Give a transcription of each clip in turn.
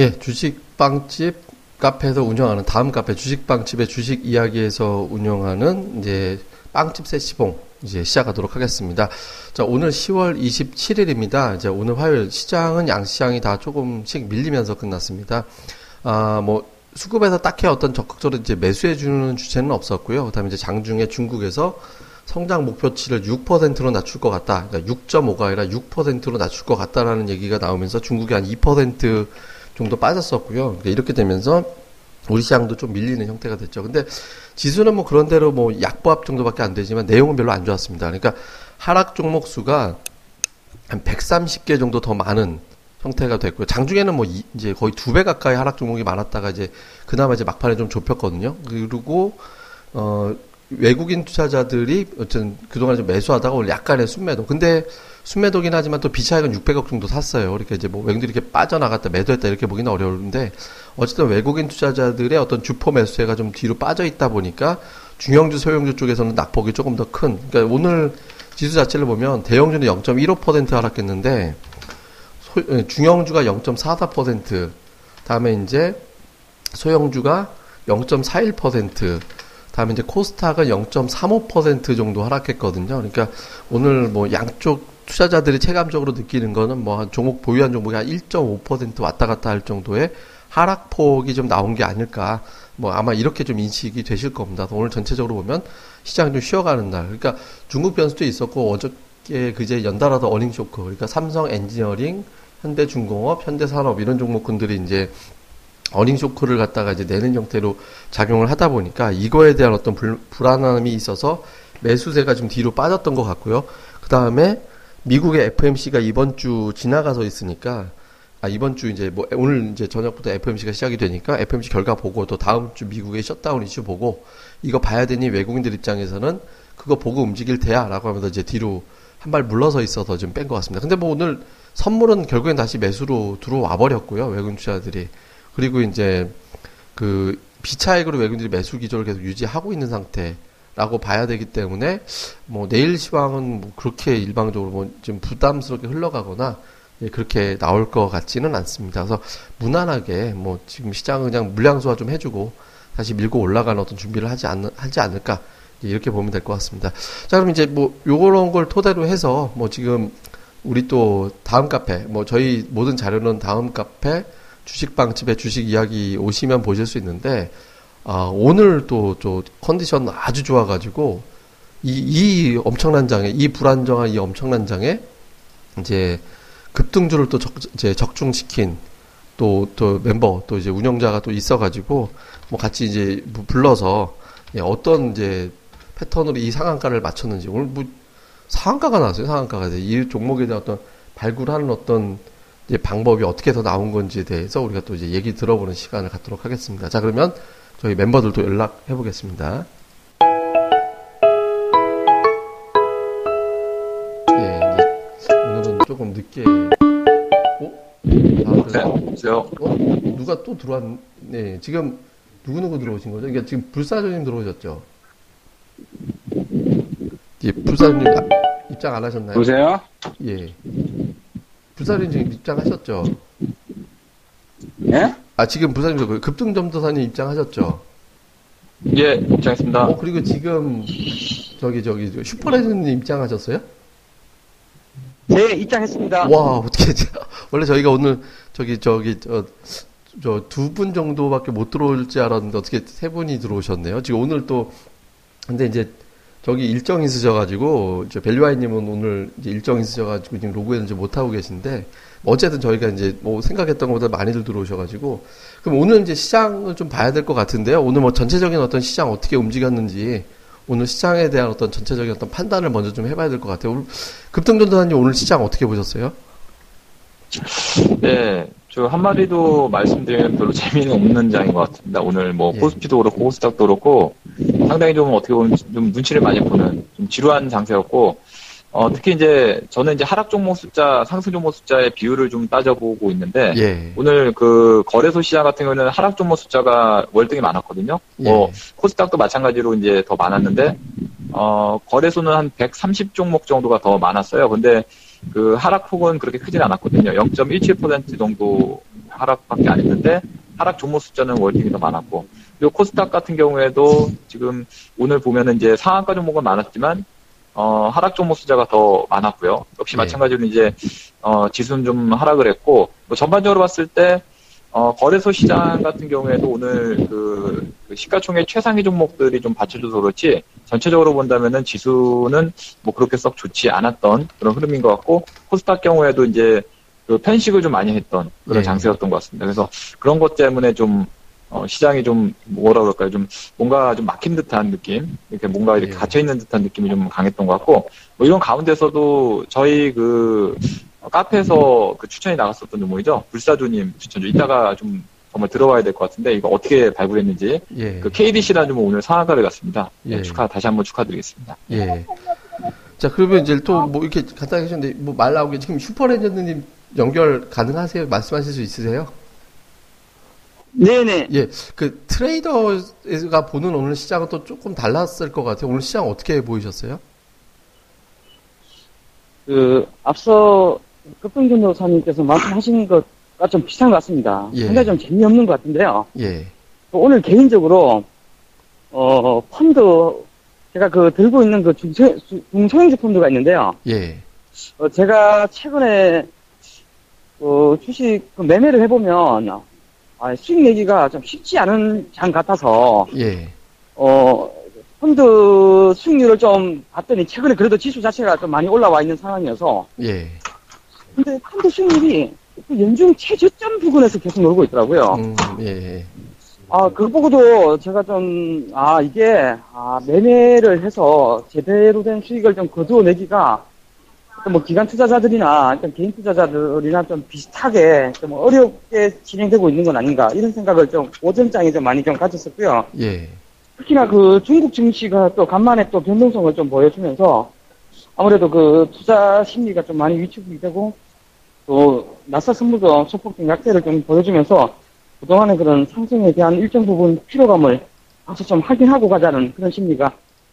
예, 주식 빵집 카페에서 운영하는 다음 카페 주식 빵집의 주식 이야기에서 운영하는 이제 빵집 세시봉 이제 시작하도록 하겠습니다. 자, 오늘 10월 27일입니다. 이제 오늘 화요일 시장은 양시장이 다 조금씩 밀리면서 끝났습니다. 아, 뭐 수급에서 딱히 어떤 적극적으로 이제 매수해 주는 주체는 없었고요. 그다음에 이제 장중에 중국에서 성장 목표치를 6%로 낮출 것 같다. 그러니까 6.5가 아니라 6%로 낮출 것 같다라는 얘기가 나오면서 중국이 한 2% 정도 빠졌었고요. 이렇게 되면서 우리 시장도 좀 밀리는 형태가 됐죠. 근데 지수는 뭐 그런 대로 뭐 약보합 정도밖에 안 되지만 내용은 별로 안 좋았습니다. 그러니까 하락 종목 수가 한 130개 정도 더 많은 형태가 됐고요. 장중에는 뭐 이 제 거의 두 배 가까이 하락 종목이 많았다가 이제 그나마 이제 막판에 좀 좁혔거든요. 그리고 어 외국인 투자자들이 어쨌든 그동안 좀 매수하다가 오늘 약간의 순매도. 근데 순매도긴 하지만 또 비차익은 600억 정도 샀어요. 그러니까 이제 뭐 외국인들이 이렇게 빠져나갔다 매도했다 이렇게 보기는 어려운데 어쨌든 외국인 투자자들의 어떤 주포 매수세가 좀 뒤로 빠져 있다 보니까 중형주 소형주 쪽에서는 낙폭이 조금 더 큰. 그러니까 오늘 지수 자체를 보면 대형주는 0.15% 하락했는데 소, 예, 중형주가 0.44%, 다음에 이제 소형주가 0.41%, 다음에 이제 코스닥은 0.35% 정도 하락했거든요. 그러니까 오늘 뭐 양쪽 투자자들이 체감적으로 느끼는 거는 뭐 한 종목 보유한 종목이 한 1.5% 왔다 갔다 할 정도의 하락폭이 좀 나온 게 아닐까. 뭐 아마 이렇게 좀 인식이 되실 겁니다. 오늘 전체적으로 보면 시장이 좀 쉬어가는 날. 그러니까 중국 변수도 있었고 어저께 그제 연달아서 earning shock. 그러니까 삼성 엔지니어링, 현대중공업, 현대산업 이런 종목군들이 이제 earning shock를 갖다가 이제 내는 형태로 작용을 하다 보니까 이거에 대한 어떤 불, 불안함이 있어서 매수세가 좀 뒤로 빠졌던 것 같고요. 그 다음에 미국의 FMC가 이번 주 지나가서 있으니까 아 이번 주 이제 뭐 오늘 이제 저녁부터 FMC가 시작이 되니까 FMC 결과 보고 또 다음 주 미국의 셧다운 이슈 보고 이거 봐야 되니 외국인들 입장에서는 그거 보고 움직일 테야라고 하면서 이제 뒤로 한 발 물러서 있어서 좀 뺀 것 같습니다. 근데 뭐 오늘 선물은 결국엔 다시 매수로 들어와 버렸고요. 외국인 투자들이 그리고 이제 그 비차익으로 외국인들이 매수 기조를 계속 유지하고 있는 상태 라고 봐야 되기 때문에 뭐 내일 시황은 뭐 그렇게 일방적으로 뭐 좀 부담스럽게 흘러가거나 예, 그렇게 나올 것 같지는 않습니다. 그래서 무난하게 뭐 지금 시장은 그냥 물량 소화 좀 해주고 다시 밀고 올라가는 어떤 준비를 하지 않 하지 않을까 이렇게 보면 될 것 같습니다. 자 그럼 이제 뭐 요런 걸 토대로 해서 뭐 지금 우리 또 다음 카페 뭐 저희 모든 자료는 다음 카페 주식방집에 주식 이야기 오시면 보실 수 있는데 아, 오늘 또, 또 컨디션 아주 좋아가지고 이, 이 엄청난 장에 이 불안정한 이 엄청난 장에 이제 급등주를 또 적, 이제 적중시킨 또, 또 멤버 또 이제 운영자가 또 있어가지고 뭐 같이 이제 불러서 예, 어떤 이제 패턴으로 이 상한가를 맞췄는지 오늘 뭐 상한가가 나왔어요 상한가가 이 종목에 대한 어떤 발굴하는 어떤 이제 방법이 어떻게 더 나온 건지에 대해서 우리가 또 이제 얘기 들어보는 시간을 갖도록 하겠습니다. 자, 그러면 저희 멤버들도 연락해 보겠습니다. 예, 오늘은 조금 늦게. 어? 아, 그래요? 어? 누가 또 들어왔네. 지금 누구누구 들어오신 거죠? 그러니까 지금 불사조님 들어오셨죠? 예, 불사조님 입장 안 하셨나요? 보세요. 예. 부사님 지금 입장하셨죠? 예? 아, 지금 부사님 그 급등점도사님 입장하셨죠? 예, 입장했습니다. 어, 그리고 지금 저기 저기 슈퍼레전드 입장하셨어요? 네, 입장했습니다. 와, 어떻게 원래 저희가 오늘 저기 저기 저 저 두 분 정도밖에 못 들어올지 알았는데 어떻게 세 분이 들어오셨네요. 지금 오늘 또 근데 이제 저기 일정 있으셔가지고 저 벨류아이님은 오늘 이제 일정 있으셔가지고 지금 로그인 이제 못 하고 계신데 어쨌든 저희가 이제 뭐 생각했던 것보다 많이들 들어오셔가지고 그럼 오늘 이제 시장을 좀 봐야 될 것 같은데요. 오늘 뭐 전체적인 어떤 시장 어떻게 움직였는지 오늘 시장에 대한 어떤 전체적인 어떤 판단을 먼저 좀 해봐야 될 것 같아요. 오늘 급등전도사님 오늘 시장 어떻게 보셨어요? 네, 저 한마디도 말씀드리면 별로 재미는 없는 장인 것 같습니다. 오늘 뭐 예. 코스피도 그렇고 호스닥도 그렇고 상당히 좀 어떻게 보면 좀 눈치를 많이 보는 좀 지루한 장세였고 어, 특히 이제 저는 이제 하락 종목 숫자, 상승 종목 숫자의 비율을 좀 따져보고 있는데 예. 오늘 그 거래소 시장 같은 경우는 하락 종목 숫자가 월등히 많았거든요. 뭐 예. 코스닥도 마찬가지로 이제 더 많았는데 어 거래소는 한 130 종목 정도가 더 많았어요. 근데 그 하락폭은 그렇게 크진 않았거든요. 0.17% 정도 하락밖에 안 했는데 하락 종목 숫자는 월등히 더 많았고 그리고 코스닥 같은 경우에도 지금 오늘 보면은 이제 상한가 종목은 많았지만 어, 하락 종목 숫자가 더 많았고요. 역시 네. 마찬가지로 이제 어, 지수는 좀 하락을 했고 뭐 전반적으로 봤을 때 어, 거래소 시장 같은 경우에도 오늘 그, 그 시가총액 최상위 종목들이 좀 받쳐줘서 그렇지 전체적으로 본다면은 지수는 뭐 그렇게 썩 좋지 않았던 그런 흐름인 것 같고 코스닥 경우에도 이제 그 편식을 좀 많이 했던 그런 네. 장세였던 것 같습니다. 그래서 그런 것 때문에 좀 어, 시장이 좀 뭐라 그럴까요? 좀 뭔가 좀 막힌 듯한 느낌, 이렇게 뭔가 이렇게 예. 갇혀 있는 듯한 느낌이 좀 강했던 것 같고 뭐 이런 가운데서도 저희 그 어, 카페에서 그 추천이 나갔었던 종목이죠. 불사조님 추천주. 이따가 좀 정말 들어와야 될 것 같은데 이거 어떻게 발굴했는지 예. 그 KDC라는 종목 오늘 상한가를 갔습니다. 네, 예. 축하 다시 한번 축하드리겠습니다. 예. 자, 그러면 이제 또 뭐 이렇게 간단하게 하셨는데, 뭐 말 나오게 지금 슈퍼레전드님 연결 가능하세요? 말씀하실 수 있으세요? 네네. 예. 그 트레이더가 보는 오늘 시장은 또 조금 달랐을 것 같아요. 오늘 시장 어떻게 보이셨어요? 그, 앞서 급등전도사님께서 말씀하신 것과 좀 비슷한 것 같습니다. 예. 상당히 좀 재미없는 것 같은데요. 예. 오늘 개인적으로, 어, 펀드, 제가 그 들고 있는 그 중소, 중소형주 펀드가 있는데요. 예. 어, 제가 최근에, 어, 주식 그 매매를 해보면, 아, 수익 내기가 좀 쉽지 않은 장 같아서, 예. 어, 펀드 수익률을 좀 봤더니 최근에 그래도 지수 자체가 좀 많이 올라와 있는 상황이어서 예. 근데 펀드 수익률이 그 연중 최저점 부근에서 계속 놀고 있더라고요. 음, 예. 아, 그거 보고도 제가 좀, 아, 이게, 아, 매매를 해서 제대로 된 수익을 좀 거두어내기가 뭐 기관 투자자들이나 일단 개인 투자자들이나 좀 비슷하게 좀 어렵게 진행되고 있는 건 아닌가 이런 생각을 좀 오전장에 좀 많이 좀 가졌었고요. 예. 특히나 그 중국 증시가 또 간만에 또 변동성을 좀 보여주면서 아무래도 그 투자 심리가 좀 많이 위축이 되고 또 나사 선물도 소폭적 약세를 좀 보여주면서 그동안의 그런 상승에 대한 일정 부분 피로감을 다시 좀 확인하고 가자는 그런 심리가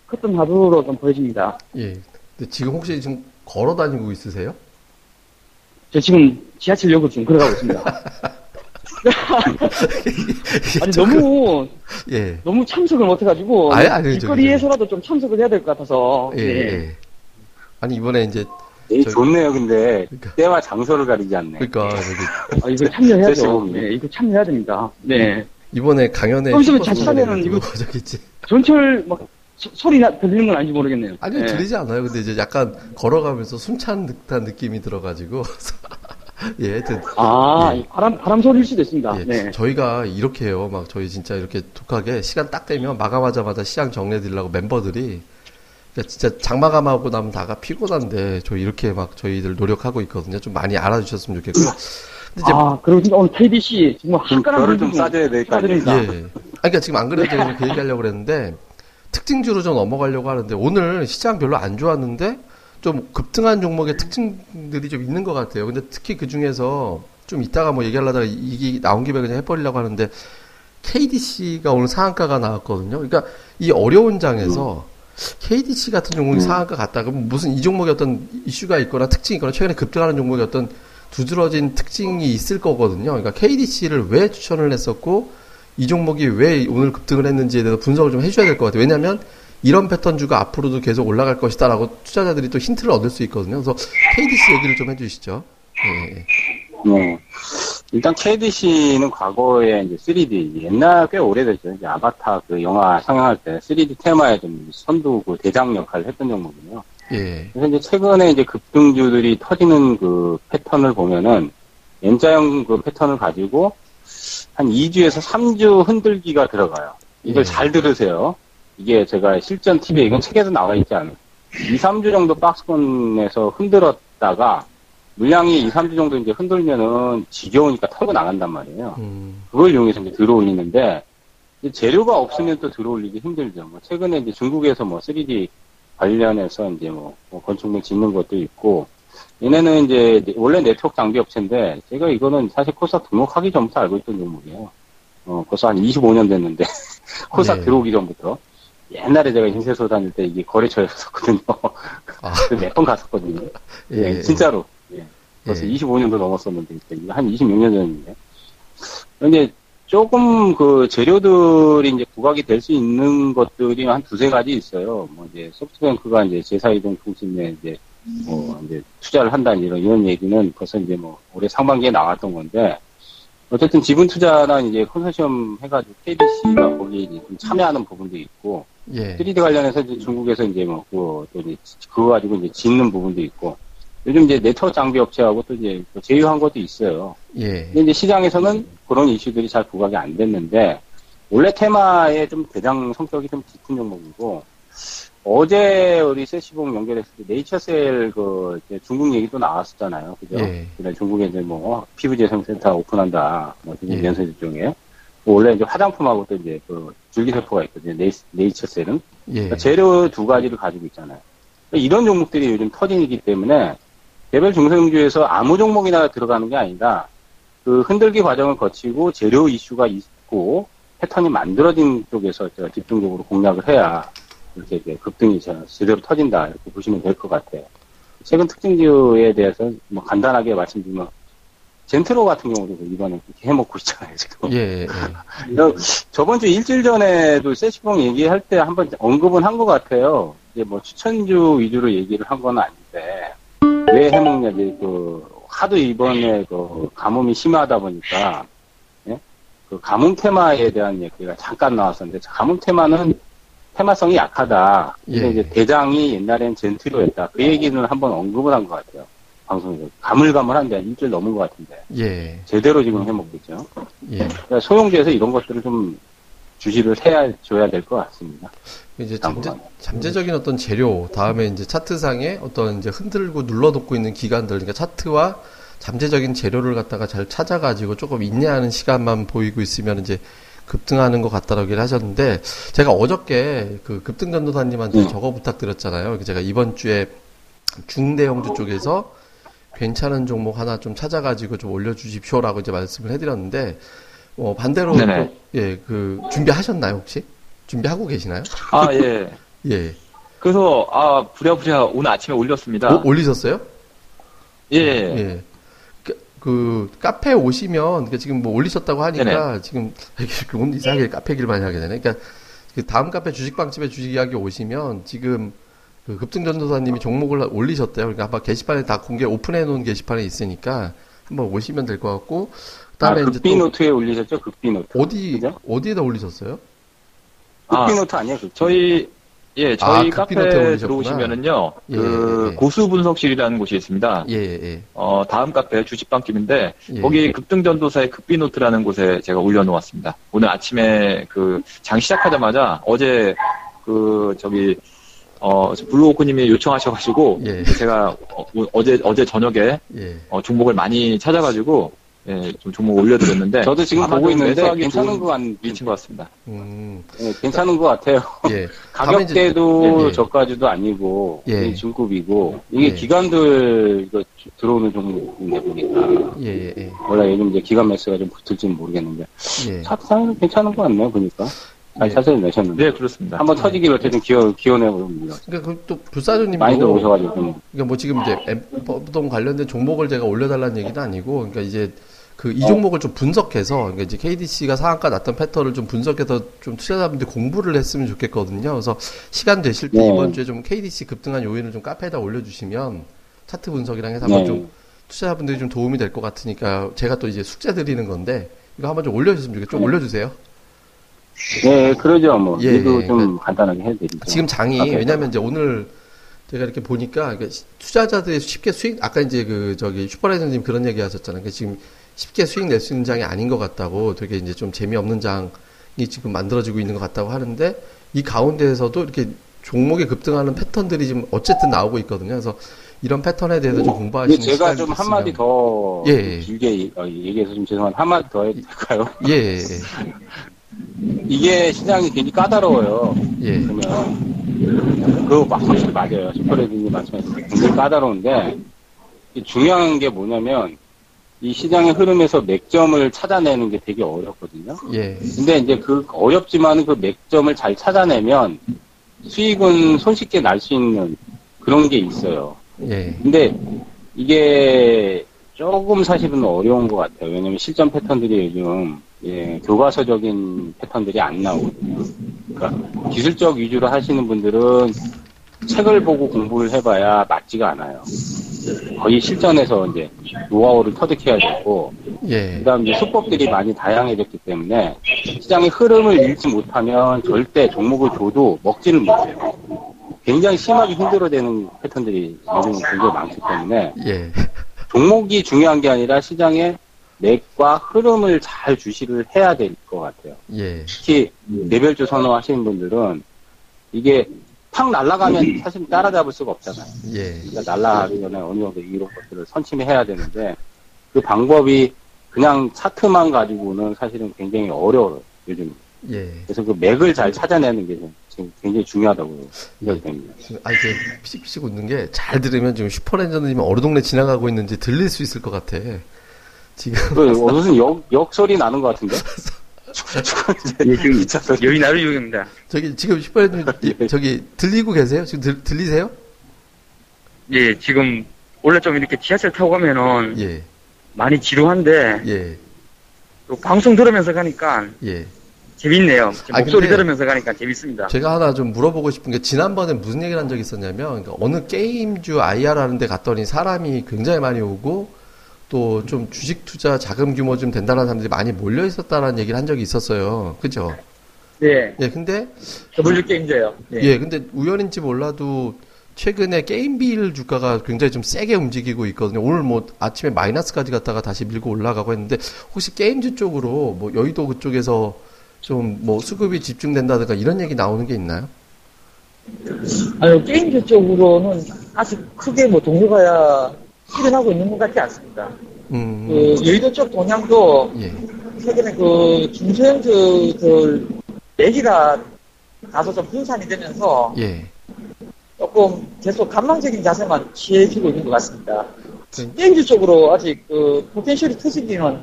컸던 하루로 좀 보여집니다. 예. 근데 지금 혹시 지금 걸어 다니고 있으세요? 저 지금 지하철역으로 지금 걸어가고 있습니다. 아니 너무 예. 너무 참석을 못해가지고 아니, 아니, 길거리에서라도 좀 참석을 해야 될 것 같아서 예. 네. 예. 아니, 이번에 이제, 예, 저기- 좋네요. 근데 그러니까, 때와 장소를 가리지 않네. 그러니까, 저기, 아, 이거 참여해야죠. 네, 이거 참여해야 됩니다. 네. 이번에 강연에. 좀 슈퍼 자칫하면은 이거-. 전철 막 소, 소리 나, 들리는 건 아닌지 모르겠네요. 아니요, 네. 들리지 않아요. 근데 이제 약간 걸어가면서 숨찬 듯한 느낌이 들어가지고. 예, 하여튼. 아, 예. 이 바람, 바람 소리일 수도 있습니다. 예, 네. 저희가 이렇게 해요. 막 저희 진짜 이렇게 독하게 시간 딱 되면 마감하자마자 시장 정리해드리려고 멤버들이 그러니까 진짜 장마감하고 나면 다가 피곤한데 저희 이렇게 막 저희들 노력하고 있거든요. 좀 많이 알아주셨으면 좋겠고요. 근데 이제 아, 그리고 진짜 오늘 KBC 정말 별을 좀 싸줘야 될거 아니에요. 축하드립니다. 예. 아니, 그러니까 지금 안 그래도 그 얘기하려고 그랬는데, 특징주로 좀 넘어가려고 하는데, 오늘 시장 별로 안 좋았는데, 좀 급등한 종목의 특징들이 좀 있는 것 같아요. 근데 특히 그 중에서 좀 이따가 뭐 얘기하려다가 이게 나온 김에 그냥 해버리려고 하는데, KDC가 오늘 상한가가 나왔거든요. 그러니까 이 어려운 장에서 KDC 같은 종목이 상한가 갔다가 무슨 이 종목에 어떤 이슈가 있거나 특징이 있거나 최근에 급등하는 종목이 어떤 두드러진 특징이 있을 거거든요. 그러니까 KDC를 왜 추천을 했었고 이 종목이 왜 오늘 급등을 했는지에 대해서 분석을 좀 해줘야 될 것 같아요. 왜냐하면 이런 패턴주가 앞으로도 계속 올라갈 것이다라고 투자자들이 또 힌트를 얻을 수 있거든요. 그래서 KDC 얘기를 좀 해주시죠. 예. 네. 일단 KDC는 과거에 이제 3D 옛날 꽤 오래됐죠. 이제 아바타 그 영화 상영할 때 3D 테마에 좀 선두고 대장 역할을 했던 종목이에요. 예. 그래서 이제 최근에 이제 급등주들이 터지는 그 패턴을 보면은 N자형 그 패턴을 가지고 한 2주에서 3주 흔들기가 들어가요. 이걸 예. 잘 들으세요. 이게 제가 실전 팁에 이건 책에도 나와 있지 않아요. 2, 3주 정도 박스권에서 흔들었다가 물량이 2, 3주 정도 이제 흔들면은 지겨우니까 털고 나간단 말이에요. 음, 그걸 이용해서 이제 들어올리는데 재료가 없으면 또 들어올리기 힘들죠. 뭐 최근에 이제 중국에서 뭐 3D 관련해서 이제 뭐, 뭐 건축물 짓는 것도 있고 얘네는 이제 원래 네트워크 장비 업체인데 제가 이거는 사실 코스닥 등록하기 전부터 알고 있던 종목이에요. 어, 벌써 한 25년 됐는데 코스닥 네. 들어오기 전부터 옛날에 제가 인쇄소 다닐 때 이게 거래처였었거든요. 아, 몇 번 갔었거든요. 예. 예, 진짜로. 예. 벌써 예. 25년도 넘었었는데, 이거 한 26년 전인데. 이제 조금 그 재료들이 이제 부각이 될 수 있는 것들이 한 두세 가지 있어요. 뭐 이제 소프트뱅크가 이제 제사이동 통신에 이제 뭐 이제 투자를 한다는 이런 이런 얘기는 벌써 이제 뭐 올해 상반기에 나왔던 건데 어쨌든 지분 투자나 이제 컨소시엄 해가지고 KBC가 거기 이제 좀 참여하는 부분도 있고 예. 3D 관련해서 이제 중국에서 이제 뭐또 이제 그거 가지고 이제 짓는 부분도 있고 요즘 이제 네트워크 장비 업체하고 또 이제 또 제휴한 것도 있어요. 예. 근데 이제 시장에서는 그런 이슈들이 잘 부각이 안 됐는데 원래 테마의 좀 대장 성격이 좀 짙은 종목이고 어제 우리 세시봉 연결했을 때 네이처셀 그 이제 중국 얘기도 나왔었잖아요. 그죠? 예. 그래 중국에 이제 뭐 피부 재생센터 오픈한다. 뭐 중국 예. 면세점 중에 원래 이제 화장품하고 또 이제 그 줄기세포가 있거든요. 네이, 네이처셀은 예. 그러니까 재료 두 가지를 가지고 있잖아요. 그러니까 이런 종목들이 요즘 터진이기 때문에 개별 중소형주에서 아무 종목이나 들어가는 게 아니라 그 흔들기 과정을 거치고 재료 이슈가 있고 패턴이 만들어진 쪽에서 제가 집중적으로 공략을 해야 이렇게 이제 급등이 제- 제대로 터진다 이렇게 보시면 될 것 같아요. 최근 특징주에 대해서 뭐 간단하게 말씀드리면 젠트로 같은 경우도 이번에 그렇게 해먹고 있잖아요 지금. 예. 예. 어, 저번 주 일주일 전에도 세시봉 얘기할 때 한번 언급은 한 것 같아요. 이제 뭐 추천주 위주로 얘기를 한 건 아닌데 왜 해먹냐 이제 그 하도 이번에 그 가뭄이 심하다 보니까 예? 그 가뭄 테마에 대한 얘기가 잠깐 나왔었는데 가뭄 테마는 테마성이 약하다. 근데 예. 이제 대장이 옛날엔 젠트로였다. 그 얘기는 한번 언급을 한 것 같아요. 방송에서 가물가물한데 일주일 넘은 것 같은데 예. 제대로 지금 해먹고 있죠. 예. 그러니까 소형주에서 이런 것들을 좀 주시를 해야 줘야 될 것 같습니다. 이제 잠재. 잠재적인 어떤 재료, 다음에 이제 차트상에 어떤 이제 흔들고 눌러놓고 있는 기관들, 그러니까 차트와 잠재적인 재료를 갖다가 잘 찾아가지고 조금 인내하는 시간만 보이고 있으면 이제 급등하는 것 같다라고 얘기를 하셨는데, 제가 어저께 그 급등 전도사님한테 네. 저거 부탁드렸잖아요. 그래서 제가 이번 주에 중대형주 쪽에서 괜찮은 종목 하나 좀 찾아가지고 좀 올려주십시오라고 이제 말씀을 해드렸는데, 어, 반대로, 네네. 또, 예, 그, 준비하셨나요, 혹시? 준비하고 계시나요? 아, 예. 예. 그래서, 아, 부랴부랴 오늘 아침에 올렸습니다. 어, 올리셨어요? 예. 예. 그, 그 카페에 오시면 그 지금 뭐 올리셨다고 하니까 지금 이렇게 오늘 이상하게 카페 길 많이 하게 되네. 그러니까 그 다음 카페 주식방집에 주식 이야기 오시면 지금 그 급등전도사님이 종목을 올리셨대요. 그러니까 아마 게시판에 다 공개 오픈해 놓은 게시판에 있으니까 한번 오시면 될 것 같고 그다음에 아, 극비노트에 올리셨죠? 극비노트. 어디 그죠? 어디에다 올리셨어요? 아, 극비노트 아 니에요? 극비. 저희, 예, 아, 저희 극비노트에 카페. 들어오시면은요, 예, 그, 예, 예. 고수 분석실이라는 곳이 있습니다. 예, 예, 어, 다음 카페 주식방집인데, 예. 거기 급등전도사의 급비노트라는 곳에 제가 올려놓았습니다. 오늘 아침에 그 장 시작하자마자 어제 그 저기 어 블루오크님이 요청하셔가지고 예. 제가 어, 제 어제 저녁에 예. 어, 종목을 많이 찾아가지고 예, 좀 종목 올려드렸는데 저도 지금 보고 좀 있는데 괜찮은 것 같은 위치인 것 같습니다. 음. 예, 괜찮은 것 같아요. 예. 가격대도 예, 예. 저가주도 아니고 예. 중급이고 이게 예. 기관들 이거 들어오는 종목인데 보니까 예, 예, 예. 원래 요즘 이제 기관 매수가 좀 붙을지는 모르겠는데 예. 차트상은 괜찮은 것 같네요 보니까 잘 예. 차트를 내셨는데 네, 그렇습니다. 한번 터지기를 어쨌든 기원 기원해 봅니다. 그러니까 그또 불사조님도 많이 들어오셔가지고 좀 그러니까 뭐 지금 이제 엠버동 관련된 종목을 제가 올려달라는 얘기는 아니고, 그러니까 이제 그이 종목을 좀 분석해서, 그러니까 이제 KDC가 상한가 났던 패턴을 좀 분석해서 좀 투자자분들이 공부를 했으면 좋겠거든요. 그래서 시간 되실 때 네. 이번 주에 좀 KDC 급등한 요인을 좀 카페에다 올려주시면 차트 분석이랑 해서 한번 네. 좀 투자자분들이 좀 도움이 될 것 같으니까 제가 또 이제 숙제 드리는 건데 이거 한번 좀 올려주시면 좋겠어요. 좀 올려주세요. 네, 그러죠. 뭐. 예, 이도 예. 좀 간단하게 해드리죠. 지금 장이 카페에서. 왜냐면 이제 오늘 제가 이렇게 보니까 투자자들이 쉽게 수익 아까 이제 그 저기 슈퍼라이저님 그런 얘기 하셨잖아요. 그 지금 쉽게 수익 낼 수 있는 장이 아닌 것 같다고 되게 이제 좀 재미없는 장이 지금 만들어지고 있는 것 같다고 하는데 이 가운데에서도 이렇게 종목이 급등하는 패턴들이 지금 어쨌든 나오고 있거든요. 그래서 이런 패턴에 대해서 좀 공부하시는 제가 좀 됐으면- 한마디 더 예, 예. 길게 얘- 어, 얘기해서 좀 죄송한데 한마디 더 해도 될까요? 예, 예, 이게 시장이 굉장히 까다로워요. 예. 예. 그러면 그거 막 확실히 맞아요. 슈퍼레드님 말씀하신 굉장히 까다로운데 이 중요한 게 뭐냐면 이 시장의 흐름에서 맥점을 찾아내는 게 되게 어렵거든요. 예. 근데 이제 그 어렵지만 그 맥점을 잘 찾아내면 수익은 손쉽게 날 수 있는 그런 게 있어요. 예. 근데 이게 조금 사실은 어려운 것 같아요. 왜냐면 실전 패턴들이 요즘 예, 교과서적인 패턴들이 안 나오거든요. 그러니까 기술적 위주로 하시는 분들은 책을 보고 공부를 해봐야 맞지가 않아요. 거의 실전에서 이제 노하우를 터득해야 되고, 예. 그 다음 이제 수법들이 많이 다양해졌기 때문에 시장의 흐름을 읽지 못하면 절대 종목을 줘도 먹지를 못해요. 굉장히 심하게 힘들어되는 패턴들이 요즘 굉장히 많기 때문에 예. 종목이 중요한 게 아니라 시장의 맥과 흐름을 잘 주시를 해야 될 것 같아요. 예. 특히 레벨주 선호하시는 분들은 이게 팍 날아가면 사실 따라잡을 수가 없잖아요. 예. 그러니까 날아가기 전에 어느 정도 이런 것들을 선침해야 되는데 그 방법이 그냥 차트만 가지고는 사실은 굉장히 어려워요. 요즘. 예. 그래서 그 맥을 잘 찾아내는 게 지금 굉장히 중요하다고 생각이 됩니다. 지금 아 이제 피식피식 웃는 게 잘 들으면 지금 슈퍼레인저님이 어느 동네 지나가고 있는지 들릴 수 있을 것 같아. 지금 그 무슨 역, 역 소리 나는 것 같은데? 예, 지금 기차 소리. 여의 나루 중입니다. 저기 지금 슈퍼레인저님 저기 들리고 계세요? 지금 들, 들리세요? 예, 지금 원래 좀 이렇게 지하철 타고 가면은 예. 많이 지루한데 예. 또 방송 들으면서 가니까 예. 재밌네요. 아, 목소리 들으면서 가니까 재밌습니다. 제가 하나 좀 물어보고 싶은 게 지난번에 무슨 얘기를 한 적이 있었냐면 그러니까 어느 게임주 IR 하는 데 갔더니 사람이 굉장히 많이 오고 또 좀 주식 투자 자금 규모 좀 된다는 사람들이 많이 몰려 있었다라는 얘기를 한 적이 있었어요. 그죠? 네, 예, 근데 W 게임즈예요. 네. 예, 근데 우연인지 몰라도 최근에 게임빌 주가가 굉장히 좀 세게 움직이고 있거든요. 오늘 뭐 아침에 마이너스까지 갔다가 다시 밀고 올라가고 했는데 혹시 게임주 쪽으로 뭐 여의도 그쪽에서 좀 뭐 수급이 집중된다든가 이런 얘기 나오는 게 있나요? 아니, 게임즈 쪽으로는 아직 크게 뭐 동료가 실현하고 있는 것 같지 않습니다. 음, 그 여의도 쪽 동향도 예, 최근에 그 중소형주들 내기가 다소 좀 분산이 되면서 예, 조금 계속 감망적인 자세만 취해지고 있는 것 같습니다. 그- 게임즈 쪽으로 아직 그 포텐셜이 터지기는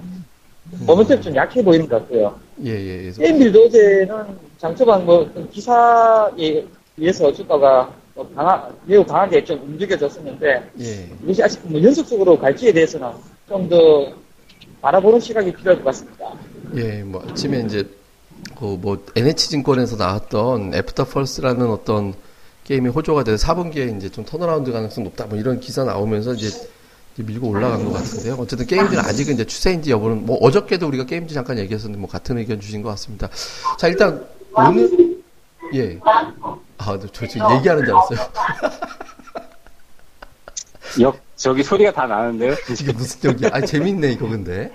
모멘텀이 좀 약해 보이는 것 같고요. 예, 예. 그래서 게임빌도 어제는 장초반 뭐 기사에 의해서 주가가 뭐 강하, 매우 강하게 좀 움직여졌었는데 예, 이것이 아직 뭐 연속적으로 갈지에 대해서는 좀 더 바라보는 시각이 필요할 것 같습니다. 예, 뭐 아침에 이제 그 뭐 NH증권에서 나왔던 Afterpulse라는 어떤 게임이 호조가 돼서 4분기에 이제 좀 turnaround 가능성 높다 뭐 이런 기사 나오면서 이제 이제 밀고 올라간 것 같은데요. 어쨌든 게임즈는 아직은 이제 추세인지 여부는 뭐 어저께도 우리가 게임즈 잠깐 얘기했었는데 뭐 같은 의견 주신 것 같습니다. 자 일단 오늘 예. 아, 네, 저 지금 얘기하는 줄 알았어요. 역, 저기 소리가 다 나는데요? 이게 무슨 얘기야? 아, 재밌네 이거 근데.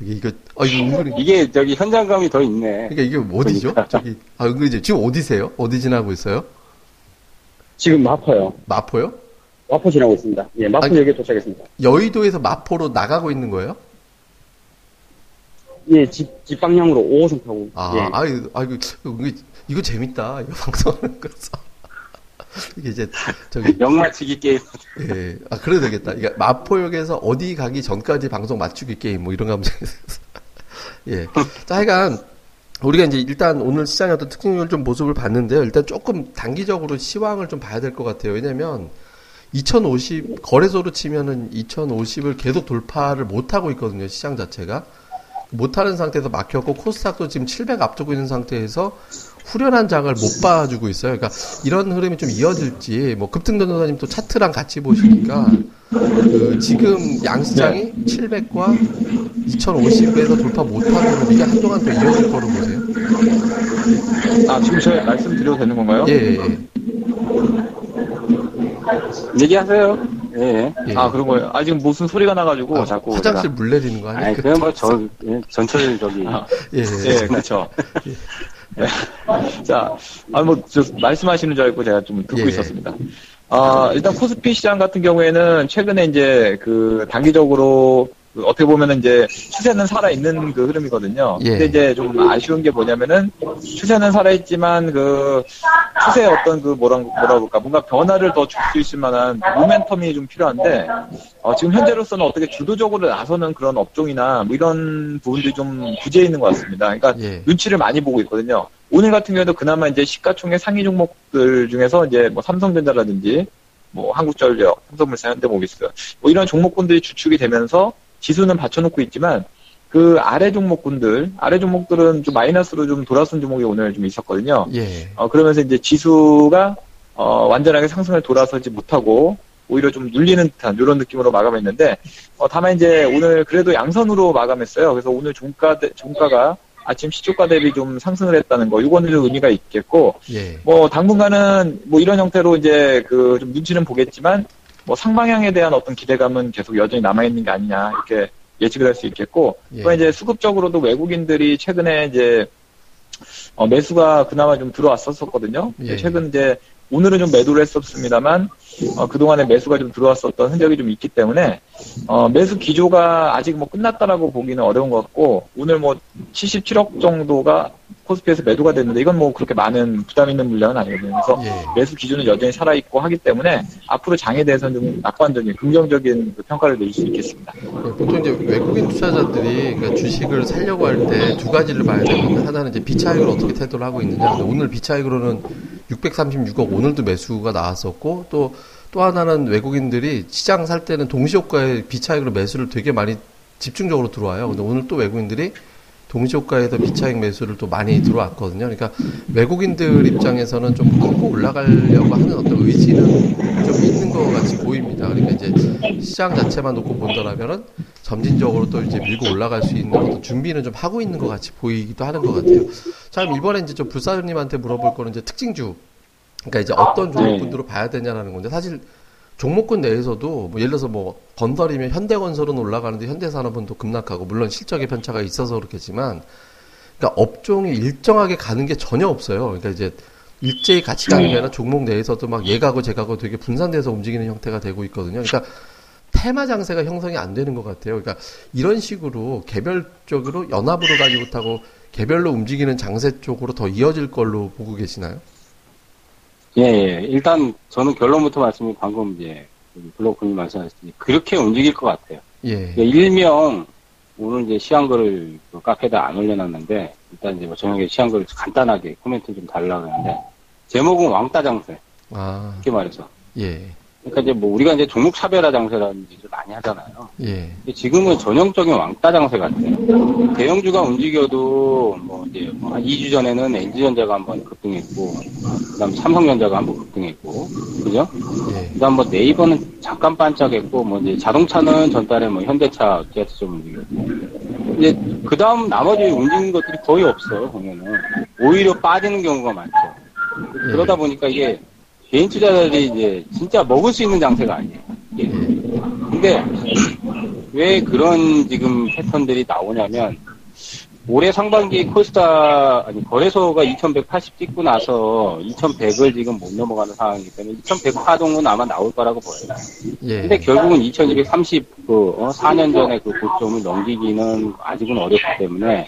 이게 이거 아 이거 은근히 이게 저기 현장감이 더 있네. 그러니까 이게 어디죠? 그러니까. 저기 아 은근히 지금 어디세요? 어디 지나고 있어요? 지금 마포요. 마포요? 마포 지나고 있습니다. 예, 마포역에 도착했습니다. 여의도에서 마포로 나가고 있는 거예요? 예, 집, 집 방향으로 5호선 타고. 아, 예. 아유, 아이고, 이거, 이거 재밌다. 이거 방송하는 거서. 이게 이제, 저기, 역마치기 게임. 예, 아, 그래도 되겠다. 이게 마포역에서 어디 가기 전까지 방송 맞추기 게임, 뭐 이런 거 하면 되겠어. 예. 자, 하여간, 우리가 이제 일단 오늘 시장의 어떤 특징을 좀 모습을 봤는데요. 일단 조금 단기적으로 시황을 좀 봐야 될 것 같아요. 왜냐면, 2050, 거래소로 치면은 2050을 계속 돌파를 못하고 있거든요. 시장 자체가. 못하는 상태에서 막혔고, 코스닥도 지금 700 앞두고 있는 상태에서 후련한 장을 못 봐주고 있어요. 그러니까 이런 흐름이 좀 이어질지, 뭐, 급등전 도사님 또 차트랑 같이 보시니까, 그, 지금 양시장이 700과 2050에서 돌파 못하는 흐름, 이게 한동안 더 이어질 거로 보세요. 아, 지금 제가 말씀드려도 되는 건가요? 예, 예, 예. 얘기하세요. 예. 예. 아, 그런 거예요. 아, 지금 무슨 소리가 나가지고 아, 자꾸. 화장실 물 내리는 거 아니, 아니에요? 그냥 뭐, 저, 예, 전철 저기. 아, 예, 예. 예, 그렇죠. 네. 자, 아, 뭐, 저, 말씀하시는 줄 알고 제가 좀 듣고 예. 있었습니다. 아, 일단 코스피 시장 같은 경우에는 최근에 이제 그 단기적으로 그 어떻게 보면은 이제 추세는 살아있는 그 흐름이거든요. 예. 근데 이제 좀 아쉬운 게 뭐냐면은 추세는 살아있지만 그 추세의 어떤 그 뭐라, 뭐라 볼까 뭔가 변화를 더 줄 수 있을 만한 모멘텀이 좀 필요한데 어, 지금 현재로서는 어떻게 주도적으로 나서는 그런 업종이나 뭐 이런 부분들이 좀 부재해 있는 것 같습니다. 그러니까 예. 눈치를 많이 보고 있거든요. 오늘 같은 경우에도 그나마 이제 시가총액 상위 종목들 중에서 이제 뭐 삼성전자라든지 뭐 한국전력, 삼성물산, 현대모비스 뭐 이런 종목군들이 주축이 되면서 지수는 받쳐놓고 있지만 그 아래 종목군들 아래 종목들은 좀 마이너스로 좀 돌아선 종목이 오늘 좀 있었거든요. 예. 어, 그러면서 이제 지수가 어, 완전하게 상승을 돌아서지 못하고 오히려 좀 눌리는 듯한 이런 느낌으로 마감했는데 어, 다만 이제 오늘 그래도 양선으로 마감했어요. 그래서 오늘 종가 대- 종가가 아침 시초가 대비 좀 상승을 했다는 거 이거는 좀 의미가 있겠고 예. 뭐 당분간은 뭐 이런 형태로 이제 그 좀 눈치는 보겠지만 뭐 상방향에 대한 어떤 기대감은 계속 여전히 남아 있는 게 아니냐 이렇게 예측을 할 수 있겠고 예. 또 이제 수급적으로도 외국인들이 최근에 이제 어, 매수가 그나마 좀 들어왔었거든요. 예. 최근 이제 오늘은 좀 매도를 했었습니다만 어, 그동안에 매수가 좀 들어왔었던 흔적이 좀 있기 때문에 어, 매수 기조가 아직 뭐 끝났다라고 보기는 어려운 것 같고 오늘 뭐 77억 정도가 코스피에서 매도가 됐는데 이건 뭐 그렇게 많은 부담 있는 물량은 아니거든요. 그래서 예. 매수 기준은 여전히 살아 있고 하기 때문에 앞으로 장에 대해서는 좀 낙관적인 긍정적인 그 평가를 내릴 수 있겠습니다. 예, 보통 이제 외국인 투자자들이 그러니까 주식을 살려고 할 때 두 가지를 봐야 되는데 하나는 이제 비차익으로 어떻게 태도를 하고 있느냐. 오늘 비차익으로는 636억 오늘도 매수가 나왔었고 또또 하나는 외국인들이 시장 살 때는 동시효과에 비차익으로 매수를 되게 많이 집중적으로 들어와요. 근데 오늘 또 외국인들이 동시효과에서 비차익 매수를 또 많이 들어왔거든요. 그러니까 외국인들 입장에서는 좀 끌고 올라가려고 하는 어떤 의지는 좀 있는 것 같이 보입니다. 그러니까 이제 시장 자체만 놓고 본다라면은 점진적으로 또 이제 밀고 올라갈 수 있는 어떤 준비는 좀 하고 있는 것 같이 보이기도 하는 것 같아요. 자, 그럼 이번에 이제 좀 불사님한테 물어볼 거는 이제 특징주. 그러니까 이제 어떤 종목군으로 봐야 되냐라는 건데 사실 종목군 내에서도 뭐 예를 들어서 뭐 건설이면 현대건설은 올라가는데 현대산업은 또 급락하고 물론 실적의 편차가 있어서 그렇겠지만 그러니까 업종이 일정하게 가는 게 전혀 없어요. 그러니까 이제 일제히 같이 가면 종목 내에서도 막 얘가고 쟤가고 되게 분산돼서 움직이는 형태가 되고 있거든요. 그러니까 테마 장세가 형성이 안 되는 것 같아요. 그러니까 이런 식으로 개별적으로 연합으로 가지 못하고 개별로 움직이는 장세 쪽으로 더 이어질 걸로 보고 계시나요? 예, 예. 일단 저는 결론부터 말씀이 방금 이제 블로그님 말씀하셨듯이 그렇게 움직일 것 같아요. 예. 예, 일명 오늘 이제 시한글을 그 카페에다 안 올려놨는데 일단 이제 뭐 저녁에 시한글 간단하게 코멘트 좀 달라고 하는데 제목은 왕따 장세 아, 이렇게 말해서 예. 그러니까 이제 뭐 우리가 이제 종목 차별화 장세라는 얘기를 많이 하잖아요. 예. 지금은 전형적인 왕따 장세 같아요. 대형주가 움직여도 뭐 이제 뭐한 2주 전에는 LG전자가 한번 급등했고 그다음 삼성전자가 한번 급등했고 그죠? 예. 그다음 뭐 네이버는 잠깐 반짝했고 뭐 이제 자동차는 전달에 뭐 현대차, 기아차 좀 움직였고 이제 그다음 나머지 움직이는 것들이 거의 없어요 보면은 오히려 빠지는 경우가 많죠. 그러다 보니까 이게 개인 투자자들이 이제 진짜 먹을 수 있는 장세가 아니에요. 이게. 근데 왜 그런 지금 패턴들이 나오냐면 올해 상반기에 콜스타 아니 거래소가 2180 찍고 나서 2100을 지금 못 넘어가는 상황이기 때문에 2100 파동은 아마 나올 거라고 보여요. 예. 근데 결국은 2230 그, 어, 4년 전에 그 고점을 넘기기는 아직은 어렵기 때문에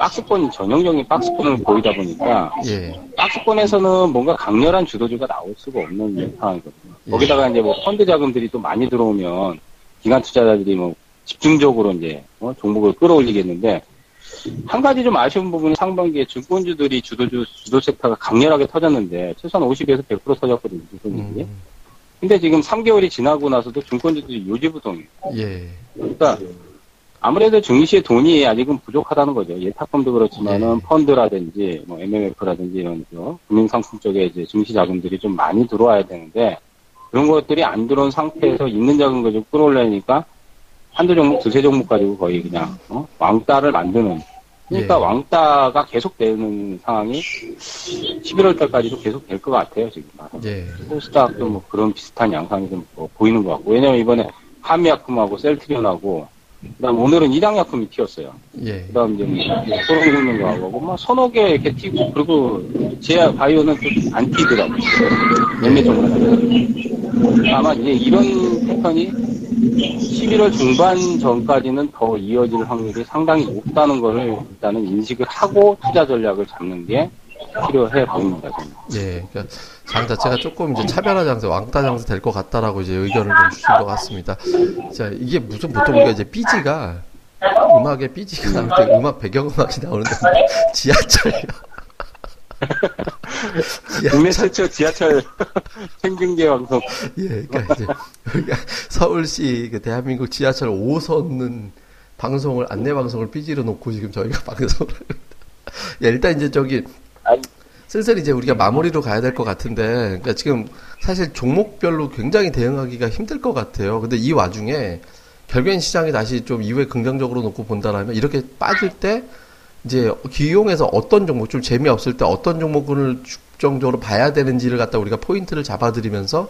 박스권 전형적인 박스권을 보이다 보니까 예. 박스권에서는 뭔가 강렬한 주도주가 나올 수가 없는 상황이거든요. 예. 거기다가 이제 뭐 펀드 자금들이 또 많이 들어오면 기관 투자자들이 뭐 집중적으로 이제 어, 종목을 끌어올리겠는데 한 가지 좀 아쉬운 부분은 상반기에 증권주들이 주도주 주도 섹터가 강렬하게 터졌는데 최소한 50에서 100% 터졌거든요. 증권주들이. 음, 근데 지금 3개월이 지나고 나서도 증권주들이 요지부동이에요. 예. 그러니까 아무래도 증시의 돈이 아직은 부족하다는 거죠. 예탁금도 그렇지만은 네. 펀드라든지 뭐 MMF라든지 이런 거 금융상품 쪽에 이제 증시 자금들이 좀 많이 들어와야 되는데 그런 것들이 안 들어온 상태에서 있는 자금을 좀 끌어올려니까 한두 종목, 두세 종목 가지고 거의 그냥 어? 왕따를 만드는 그러니까 예. 왕따가 계속되는 상황이 11월 달까지도 계속 될 것 같아요 지금. 예. 코스닥도 뭐 그런 비슷한 양상이 좀 뭐 보이는 것 같고 왜냐면 이번에 한미약품하고 셀트리온하고 그다음 오늘은 이당약품이 튀었어요. 예. 그다음 이제 뭐 소름 돋는 거하고 뭐 서너 개 이렇게 튀고 그리고 제야 바이오는 좀안 튀더라고요. 몇몇 종목 아마 이제 이런 패턴이 11월 중반 전까지는 더 이어질 확률이 상당히 높다는 거를 일단은 인식을 하고 투자 전략을 잡는 게 필요해 보입니다. 저는. 예, 그러니까 장 자체가 조금 이제 차별화 장세, 왕따 장세 될 것 같다라고 이제 의견을 좀 주신 것 같습니다. 자, 이게 무슨 보통 우리가 이제 삐지가 음악에 삐지가 나올 때 음악 배경음악이 나오는데 지하철이요. 국내 최초 지하철 생중계 방송. 예, 그러니까 이제 서울시 그 대한민국 지하철 5선은 방송을 안내 방송을 삐지러 놓고 지금 저희가 방송을. 예, 일단 이제 저기. 슬슬 이제 우리가 마무리로 가야 될 것 같은데, 그러니까 지금 사실 종목별로 굉장히 대응하기가 힘들 것 같아요. 근데 이 와중에 결국엔 시장이 다시 좀 이후에 긍정적으로 놓고 본다라면 이렇게 빠질 때 이제 기용에서 어떤 종목 좀 재미없을 때 어떤 종목을 중점적으로 봐야 되는지를 갖다 우리가 포인트를 잡아드리면서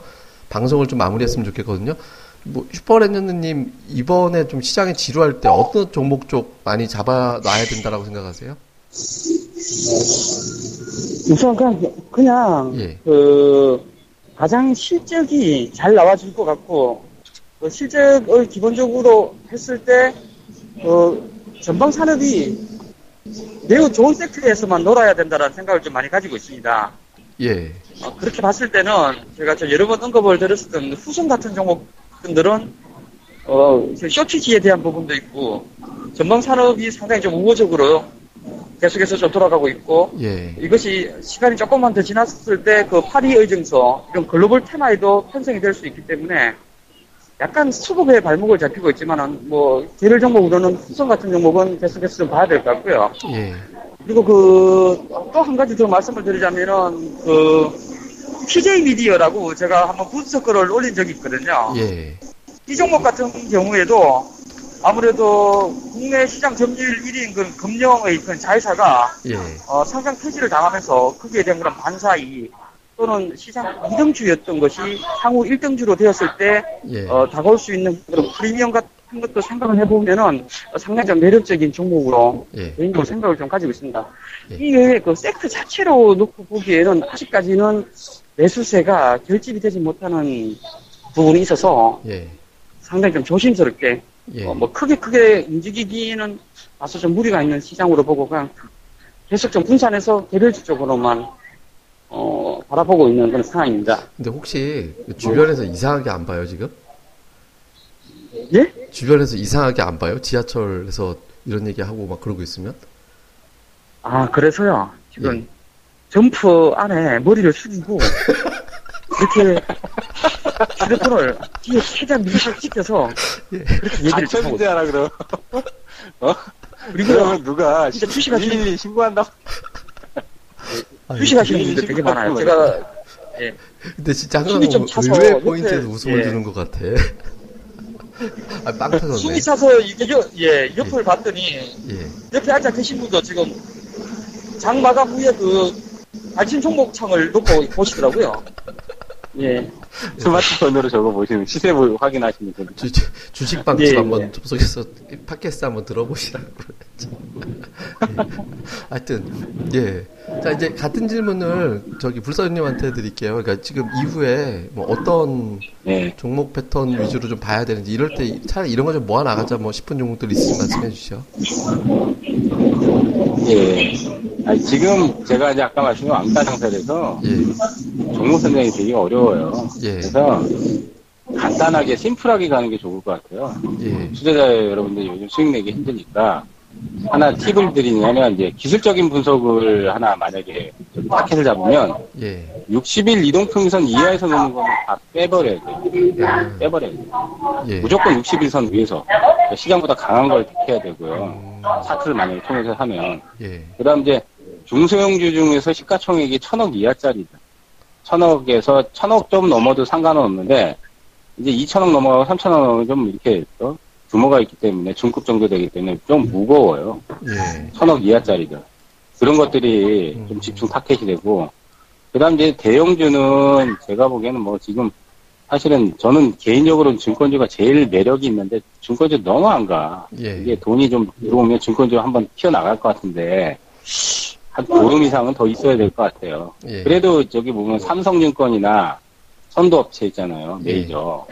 방송을 좀 마무리했으면 좋겠거든요. 뭐 슈퍼레전드님 이번에 좀 시장이 지루할 때 어떤 종목 쪽 많이 잡아놔야 된다라고 생각하세요? 우선 그냥, 그냥 예, 그 가장 실적이 잘 나와줄 것 같고 그 실적을 기본적으로 했을 때 그 전방 산업이 매우 좋은 섹터에서만 놀아야 된다는 생각을 좀 많이 가지고 있습니다. 예, 어, 그렇게 봤을 때는 제가 저 여러 번 언급을 드렸었던 후손 같은 종목들은 어, 쇼티지에 대한 부분도 있고 전방 산업이 상당히 좀 우호적으로 계속해서 좀 돌아가고 있고 예, 이것이 시간이 조금만 더 지났을 때 그 파리 의증서 이런 글로벌 테마에도 편성이 될 수 있기 때문에 약간 수급의 발목을 잡히고 있지만은 뭐 개별 종목으로는 후성 같은 종목은 계속해서 좀 봐야 될 것 같고요. 예, 그리고 그 또 한 가지 더 말씀을 드리자면은 그 PJ 미디어라고 제가 한번 분석글을 올린 적이 있거든요. 예, 이 종목 같은 경우에도 아무래도 국내 시장 점유율 1위인 그 금령의 그 자회사가 예, 어, 상장 폐지를 당하면서 거기에 대한 그런 반사이 또는 시장 2등주였던 것이 향후 1등주로 되었을 때 예, 어, 다가올 수 있는 그런 프리미엄 같은 것도 생각을 해보면은 어, 상당히 좀 매력적인 종목으로 예, 개인적으로 생각을 좀 가지고 있습니다. 예. 이게 그 섹터 자체로 놓고 보기에는 아직까지는 매수세가 결집이 되지 못하는 부분이 있어서 예, 상당히 좀 조심스럽게 예, 어, 뭐 크게 크게 움직이기는 다소 좀 무리가 있는 시장으로 보고 그냥 계속 좀 분산해서 개별주 쪽으로만 어, 바라보고 있는 그런 상황입니다. 근데 혹시 그 주변에서 이상하게 안 봐요, 지금? 예? 주변에서 이상하게 안 봐요? 지하철에서 이런 얘기 하고 막 그러고 있으면? 아 그래서요 지금 예. 점프 안에 머리를 숙이고 이렇게 휴대폰을 뒤에 최대한 밀착 시켜서 예. 그렇게 얘기를 좀 하고 있어요. 안천재하라 그럼. 그리고 그러면 누가 진짜 주식하시는 112 신고한다고. 아, 휴식하시는 분들 되게 많아요. 제가 근데 진짜 항상 숨이 좀뭐 차서 의외의 옆에- 포인트에서 웃음을 예. 주는 것 같아. 아, 빵 터졌네. 숨이 차서 이게 여- 예 옆을 봤더니 예, 옆에 앉아 계신 분도 지금 장 마감 후에 그 관심 종목창을 놓고 보시더라고요. 예. 스마트폰으로 적어 보시면 시세 보- 확인하시면 됩니다. 주, 주식방집 예, 한번 예. 접속해서 팟캐스트 한번 들어보시라고. 예. 하여튼, 예. 자, 이제 같은 질문을 저기 불사님한테 드릴게요. 그러니까 지금 이후에 뭐 어떤 네. 종목 패턴 위주로 좀 봐야 되는지 이럴 때 차라리 이런 거 좀 모아 나가자 뭐 싶은 종목들 있으면 말씀해 주시죠. 예. 아니, 지금 제가 이제 아까 말씀드린 왕따 상태에서 예, 종목 선정이 되게 어려워요. 예. 그래서 간단하게 심플하게 가는 게 좋을 것 같아요. 예, 투자자 여러분들 요즘 수익 내기 힘드니까 하나 팁을 드리냐면 이제 기술적인 분석을 하나 만약에 타켓을 잡으면 예, 60일 이동평선 이하에서 노는 거는 다 빼버려야 돼요. 아, 빼버려야 돼요. 예, 무조건 60일 선 위에서 그러니까 시장보다 강한 걸 택해야 되고요. 차트를 만약에 통해서 하면 예, 그 다음 이제 중소형주 중에서 시가총액이 천억 이하짜리다. 천억에서 천억 좀 넘어도 상관은 없는데 이제 2천억 넘어가고 3천억 넘어가면 좀 이렇게 또 규모가 있기 때문에 중급 정도 되기 때문에 좀 무거워요. 예, 천억 이하짜리들. 그런 것들이 음. 좀 집중 타켓이 되고, 그 다음 이제 대형주는 제가 보기에는 뭐 지금 사실은 저는 개인적으로는 증권주가 제일 매력이 있는데 증권주 너무 안 가. 예, 이게 돈이 좀 들어오면 증권주 한번 튀어나갈 것 같은데, 한 보름 이상은 더 있어야 될 것 같아요. 예, 그래도 저기 보면 삼성증권이나 선도업체 있잖아요. 메이저.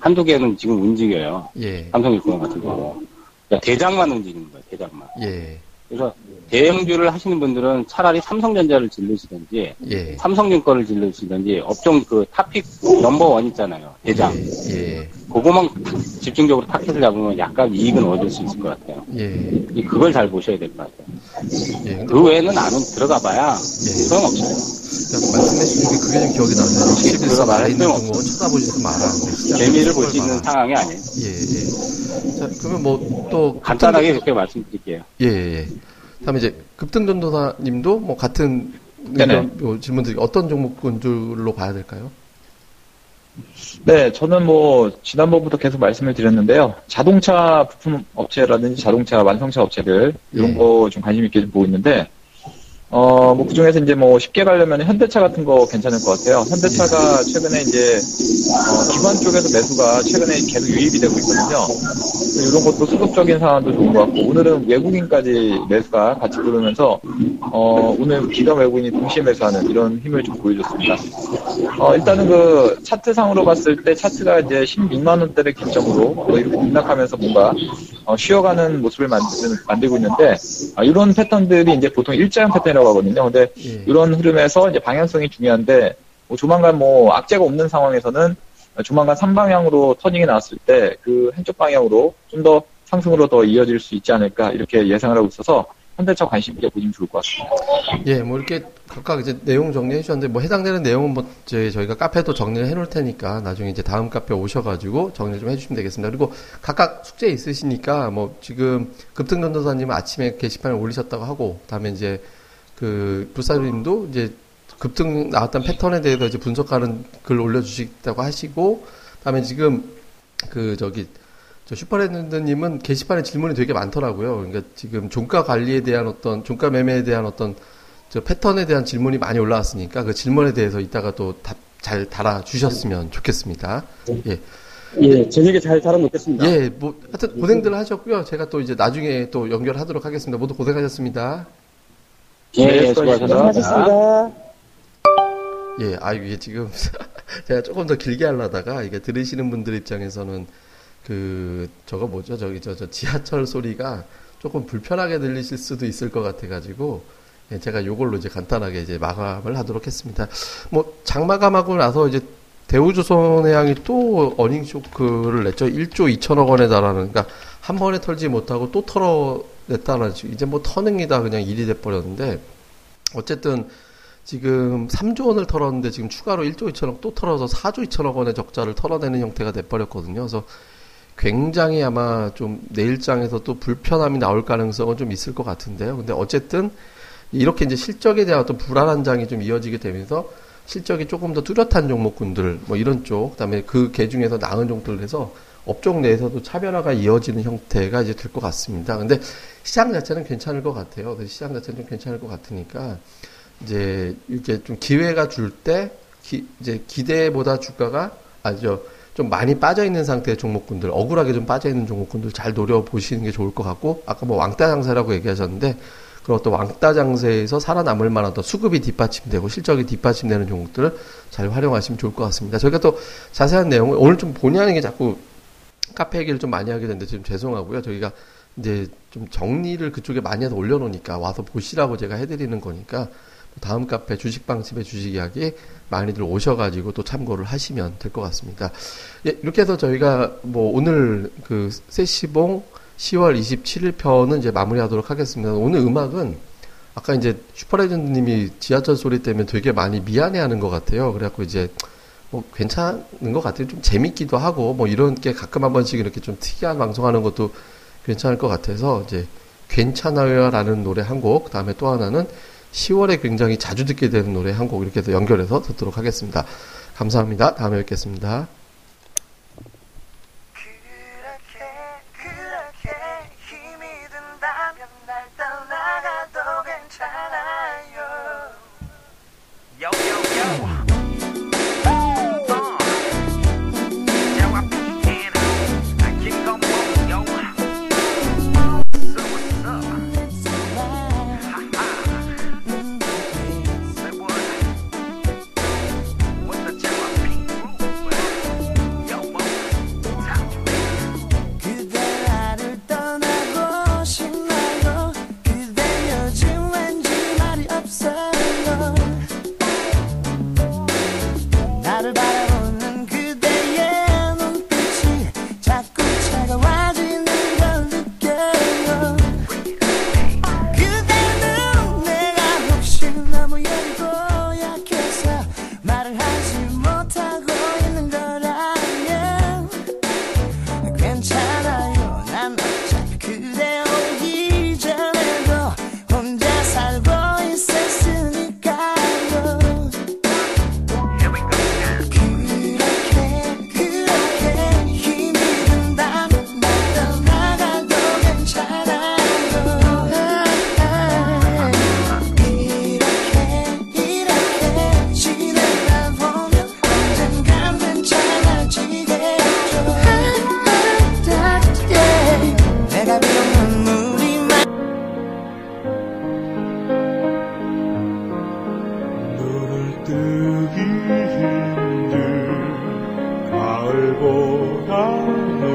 한두 개는 지금 움직여요. 예, 삼성증권 같은 경우. 그러니까 대장만 움직이는 거예요. 대장만. 예, 그래서 대형주를 하시는 분들은 차라리 삼성전자를 질르시든지 예, 삼성증권을 질르시든지 업종 그 top pick number one 있잖아요. 대장. 예, 그거만 집중적으로 타켓을 잡으면 약간 이익은 얻을 수 있을 것 같아요. 예, 이- 그걸 잘 보셔야 될 것 같아요. 예, 그 외에는 안은 들어가 봐야 예. 소용없어요. 그러니까 말씀해 주신 게 그게 좀 기억이 나네요. 61선 들어가야 아래 있는 소용없어요. 종목은 쳐다보지도 마라. 재미를 볼걸수 있는. 상황이 아니에요. 예, 예. 자, 그러면 뭐, 또. 간단하게 그렇게 말씀드릴게요. 예, 예, 예. 다음에 이제, 급등전도사님도 뭐, 같은 네네. 질문들이 어떤 종목군들로 봐야 될까요? 네, 저는 뭐 지난번부터 계속 말씀을 드렸는데요. 자동차 부품 업체라든지 자동차 완성차 업체들 이런 예. 거좀 관심 있게 좀 보고 있는데 어, 뭐 그 중에서 이제 뭐 쉽게 가려면 현대차 같은 거 괜찮을 것 같아요. 현대차가 최근에 이제 어, 기관 쪽에서 매수가 최근에 계속 유입이 되고 있거든요. 이런 것도 수급적인 상황도 좋은 것 같고 오늘은 외국인까지 매수가 같이 들어오면서 어, 오늘 기관 외국인이 동시에 매수하는 이런 힘을 좀 보여줬습니다. 어, 일단은 그 차트상으로 봤을 때 차트가 이제 16만 원대를 기점으로 뭐 이렇게 등락하면서 뭔가 어, 쉬어가는 모습을 만드, 만들 고 있는데 아, 이런 패턴들이 이제 보통 일자형 패턴이라고 하거든요. 근데 예. 이런 흐름에서 이제 방향성이 중요한데 뭐 조만간 뭐 악재가 없는 상황에서는 조만간 3방향으로 터닝이 나왔을 때 그 한쪽 방향으로 좀 더 상승으로 더 이어질 수 있지 않을까 이렇게 예상을 하고 있어서 현대차 관심 있게 보시면 좋을 것 같습니다. 예, 뭐 이렇게 각각 이제 내용 정리해 주셨는데 뭐 해당되는 내용은 뭐 이제 저희가 카페도 정리를 해 놓을 테니까 나중에 이제 다음 카페 오셔가지고 정리 좀 해주시면 되겠습니다. 그리고 각각 숙제 있으시니까 뭐 지금 급등 전도사님은 아침에 게시판에 올리셨다고 하고 다음에 이제 그 불사님도 이제 급등 나왔던 패턴에 대해서 이제 분석하는 글 올려주시다고 하시고 다음에 지금 그 저기 저 슈퍼랜드님은 게시판에 질문이 되게 많더라고요. 그러니까 지금 종가 관리에 대한 어떤 종가 매매에 대한 어떤 저 패턴에 대한 질문이 많이 올라왔으니까 그 질문에 대해서 이따가 또 답 잘 달아주셨으면 좋겠습니다. 예. 예, 저녁에 잘 달아놓겠습니다. 예, 뭐, 하여튼 고생들 하셨고요. 제가 또 이제 나중에 또 연결하도록 하겠습니다. 모두 고생하셨습니다. 예, 네, 수고하셨습니다. 고생하셨습니다. 예, 아, 이게 지금 제가 조금 더 길게 하려다가 이게 들으시는 분들 입장에서는 그, 저거 뭐죠? 저기, 저, 저 지하철 소리가 조금 불편하게 들리실 수도 있을 것 같아가지고, 예, 제가 요걸로 이제 간단하게 이제 마감을 하도록 했습니다. 뭐, 장마감하고 나서 이제 대우조선해양이 또 어닝 쇼크를 냈죠. 1조 2천억 원에 달하는, 그러니까 한 번에 털지 못하고 또 털어냈다는, 이제 뭐 터능이다 그냥 일이 돼버렸는데, 어쨌든 지금 3조 원을 털었는데 지금 추가로 1조 2천억 또 털어서 4조 2천억 원의 적자를 털어내는 형태가 돼버렸거든요. 그래서 굉장히 아마 좀 내일장에서 또 불편함이 나올 가능성은 좀 있을 것 같은데요. 근데 어쨌든 이렇게 이제 실적에 대한 어떤 불안한 장이 좀 이어지게 되면서 실적이 조금 더 뚜렷한 종목군들 뭐 이런 쪽 그다음에 그 개 중에서 나은 종들 해서 업종 내에서도 차별화가 이어지는 형태가 이제 될 것 같습니다. 근데 시장 자체는 괜찮을 것 같아요. 그래서 시장 자체는 좀 괜찮을 것 같으니까 이제 이렇게 좀 기회가 줄 때 이제 기대보다 주가가 아주 좀 많이 빠져 있는 상태의 종목군들 억울하게 좀 빠져 있는 종목군들 잘 노려 보시는 게 좋을 것 같고 아까 뭐 왕따 장세라고 얘기하셨는데 그런 어떤 왕따 장세에서 살아남을 만한 어떤 수급이 뒷받침되고 실적이 뒷받침되는 종목들을 잘 활용하시면 좋을 것 같습니다. 저희가 또 자세한 내용을 오늘 좀 본의 아니게 자꾸 카페 얘기를 좀 많이 하게 됐는데 지금 죄송하고요. 저희가 이제 좀 정리를 그쪽에 많이 해서 올려놓으니까 와서 보시라고 제가 해드리는 거니까 다음 카페 주식방집의 주식 이야기 많이들 오셔가지고 또 참고를 하시면 될 것 같습니다. 예, 이렇게 해서 저희가 뭐 오늘 그 세시봉 10월 27일 편은 이제 마무리하도록 하겠습니다. 오늘 음악은 아까 이제 슈퍼레전드님이 지하철 소리 때문에 되게 많이 미안해하는 것 같아요. 그래갖고 이제 뭐 괜찮은 것 같아요. 좀 재밌기도 하고 뭐 이런 게 가끔 한 번씩 이렇게 좀 특이한 방송하는 것도 괜찮을 것 같아서 이제 괜찮아요라는 노래 한 곡, 다음에 또 하나는 10월에 굉장히 자주 듣게 되는 노래 한 곡 이렇게 해서 연결해서 듣도록 하겠습니다. 감사합니다. 다음에 뵙겠습니다. Oh, down.